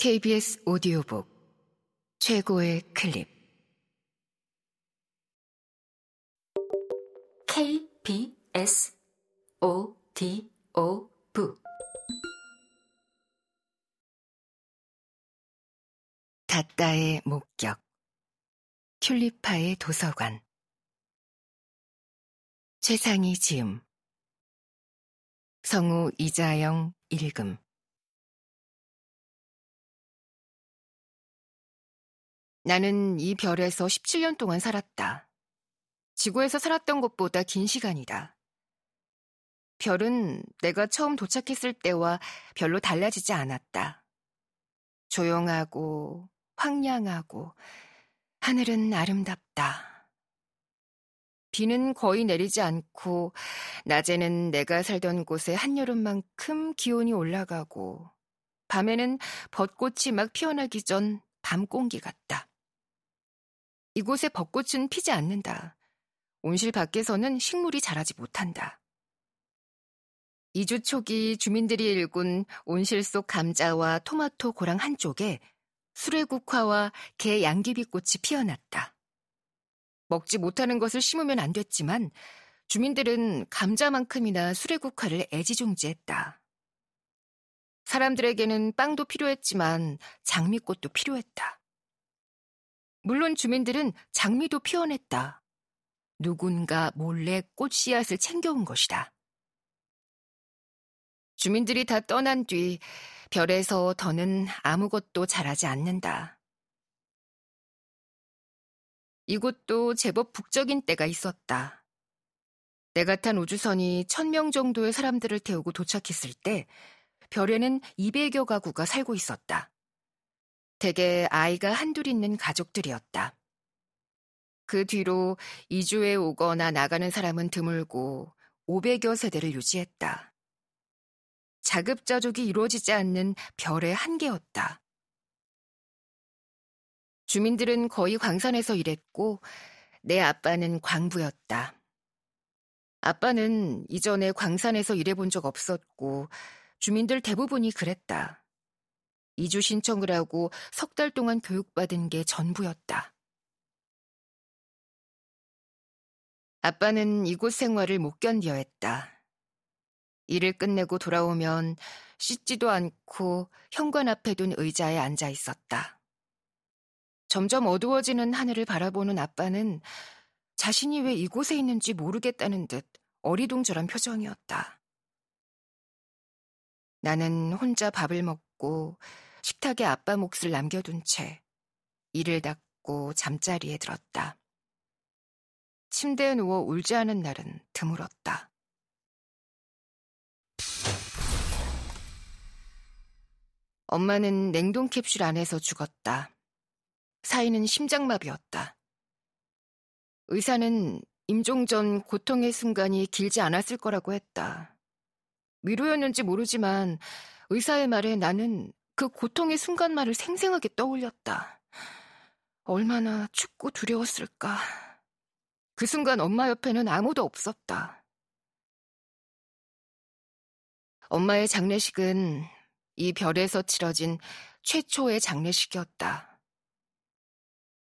KBS 오디오북 최고의 클립. KBS 오디오북. 닷다의 목격. 튤리파의 도서관. 최상희 지음. 성우 이자영 읽음 나는 이 별에서 17년 동안 살았다. 지구에서 살았던 것보다 긴 시간이다. 별은 내가 처음 도착했을 때와 별로 달라지지 않았다. 조용하고 황량하고 하늘은 아름답다. 비는 거의 내리지 않고 낮에는 내가 살던 곳의 한여름만큼 기온이 올라가고 밤에는 벚꽃이 막 피어나기 전 밤 공기 같다. 이곳에 벚꽃은 피지 않는다. 온실 밖에서는 식물이 자라지 못한다. 2주 초기 주민들이 일군 온실 속 감자와 토마토 고랑 한쪽에 수레국화와 개 양귀비꽃이 피어났다. 먹지 못하는 것을 심으면 안 됐지만 주민들은 감자만큼이나 수레국화를 애지중지했다. 사람들에게는 빵도 필요했지만 장미꽃도 필요했다. 물론 주민들은 장미도 피워냈다. 누군가 몰래 꽃 씨앗을 챙겨온 것이다. 주민들이 다 떠난 뒤 별에서 더는 아무것도 자라지 않는다. 이곳도 제법 북적인 때가 있었다. 내가 탄 우주선이 천 명 정도의 사람들을 태우고 도착했을 때 별에는 200여 가구가 살고 있었다. 대개 아이가 한둘 있는 가족들이었다. 그 뒤로 이주에 오거나 나가는 사람은 드물고 500여 세대를 유지했다. 자급자족이 이루어지지 않는 별의 한계였다. 주민들은 거의 광산에서 일했고 내 아빠는 광부였다. 아빠는 이전에 광산에서 일해본 적 없었고 주민들 대부분이 그랬다. 이주 신청을 하고 석 달 동안 교육받은 게 전부였다. 아빠는 이곳 생활을 못 견뎌 했다. 일을 끝내고 돌아오면 씻지도 않고 현관 앞에 둔 의자에 앉아 있었다. 점점 어두워지는 하늘을 바라보는 아빠는 자신이 왜 이곳에 있는지 모르겠다는 듯 어리둥절한 표정이었다. 나는 혼자 밥을 먹고 식탁에 아빠 몫을 남겨둔 채 이를 닫고 잠자리에 들었다. 침대에 누워 울지 않은 날은 드물었다. 엄마는 냉동 캡슐 안에서 죽었다. 사이는 심장마비였다. 의사는 임종 전 고통의 순간이 길지 않았을 거라고 했다. 위로였는지 모르지만 의사의 말에 나는 그 고통의 순간만을 생생하게 떠올렸다. 얼마나 춥고 두려웠을까. 그 순간 엄마 옆에는 아무도 없었다. 엄마의 장례식은 이 별에서 치러진 최초의 장례식이었다.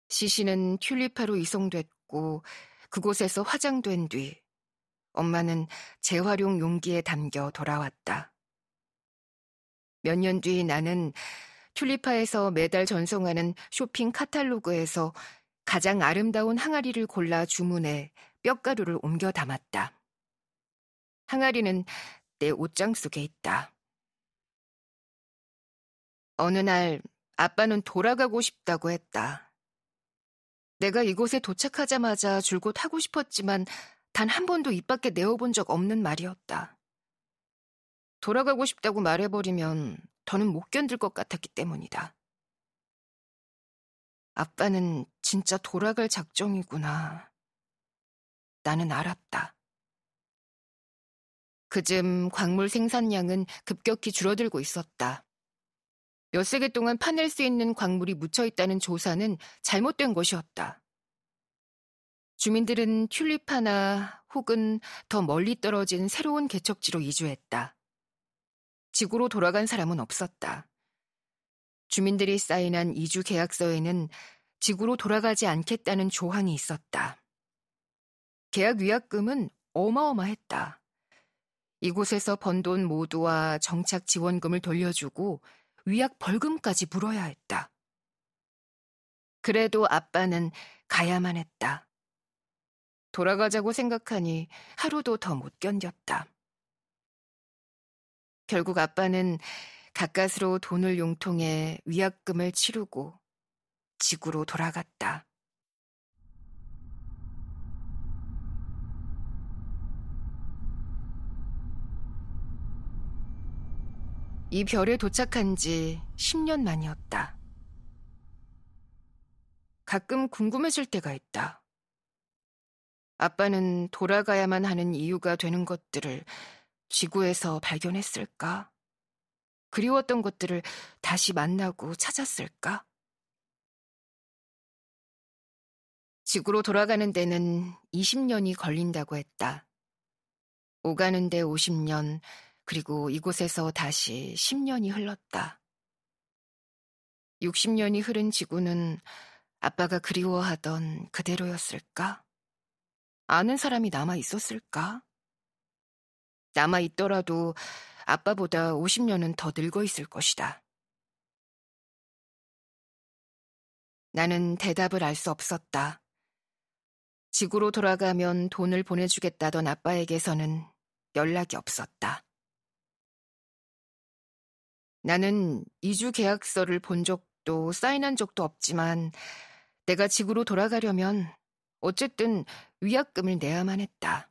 시신은 튤리파로 이송됐고 그곳에서 화장된 뒤 엄마는 재활용 용기에 담겨 돌아왔다. 몇 년 뒤 나는 튤리파에서 매달 전송하는 쇼핑 카탈로그에서 가장 아름다운 항아리를 골라 주문해 뼈가루를 옮겨 담았다. 항아리는 내 옷장 속에 있다. 어느 날 아빠는 돌아가고 싶다고 했다. 내가 이곳에 도착하자마자 줄곧 하고 싶었지만 단 한 번도 입 밖에 내어본 적 없는 말이었다. 돌아가고 싶다고 말해버리면 더는 못 견딜 것 같았기 때문이다. 아빠는 진짜 돌아갈 작정이구나. 나는 알았다. 그즘 광물 생산량은 급격히 줄어들고 있었다. 몇 세기 동안 파낼 수 있는 광물이 묻혀 있다는 조사는 잘못된 것이었다. 주민들은 튤립 하나 혹은 더 멀리 떨어진 새로운 개척지로 이주했다. 지구로 돌아간 사람은 없었다. 주민들이 사인한 이주 계약서에는 지구로 돌아가지 않겠다는 조항이 있었다. 계약 위약금은 어마어마했다. 이곳에서 번 돈 모두와 정착 지원금을 돌려주고 위약 벌금까지 물어야 했다. 그래도 아빠는 가야만 했다. 돌아가자고 생각하니 하루도 더 못 견뎠다. 결국 아빠는 가까스로 돈을 용통해 위약금을 치르고 지구로 돌아갔다. 이 별에 도착한 지 10년 만이었다. 가끔 궁금해질 때가 있다. 아빠는 돌아가야만 하는 이유가 되는 것들을 지구에서 발견했을까? 그리웠던 것들을 다시 만나고 찾았을까? 지구로 돌아가는 데는 20년이 걸린다고 했다. 오가는 데 50년, 그리고 이곳에서 다시 10년이 흘렀다. 60년이 흐른 지구는 아빠가 그리워하던 그대로였을까? 아는 사람이 남아 있었을까? 남아 있더라도 아빠보다 50년은 더 늙어 있을 것이다. 나는 대답을 알 수 없었다. 지구로 돌아가면 돈을 보내주겠다던 아빠에게서는 연락이 없었다. 나는 이주 계약서를 본 적도 사인한 적도 없지만 내가 지구로 돌아가려면 어쨌든 위약금을 내야만 했다.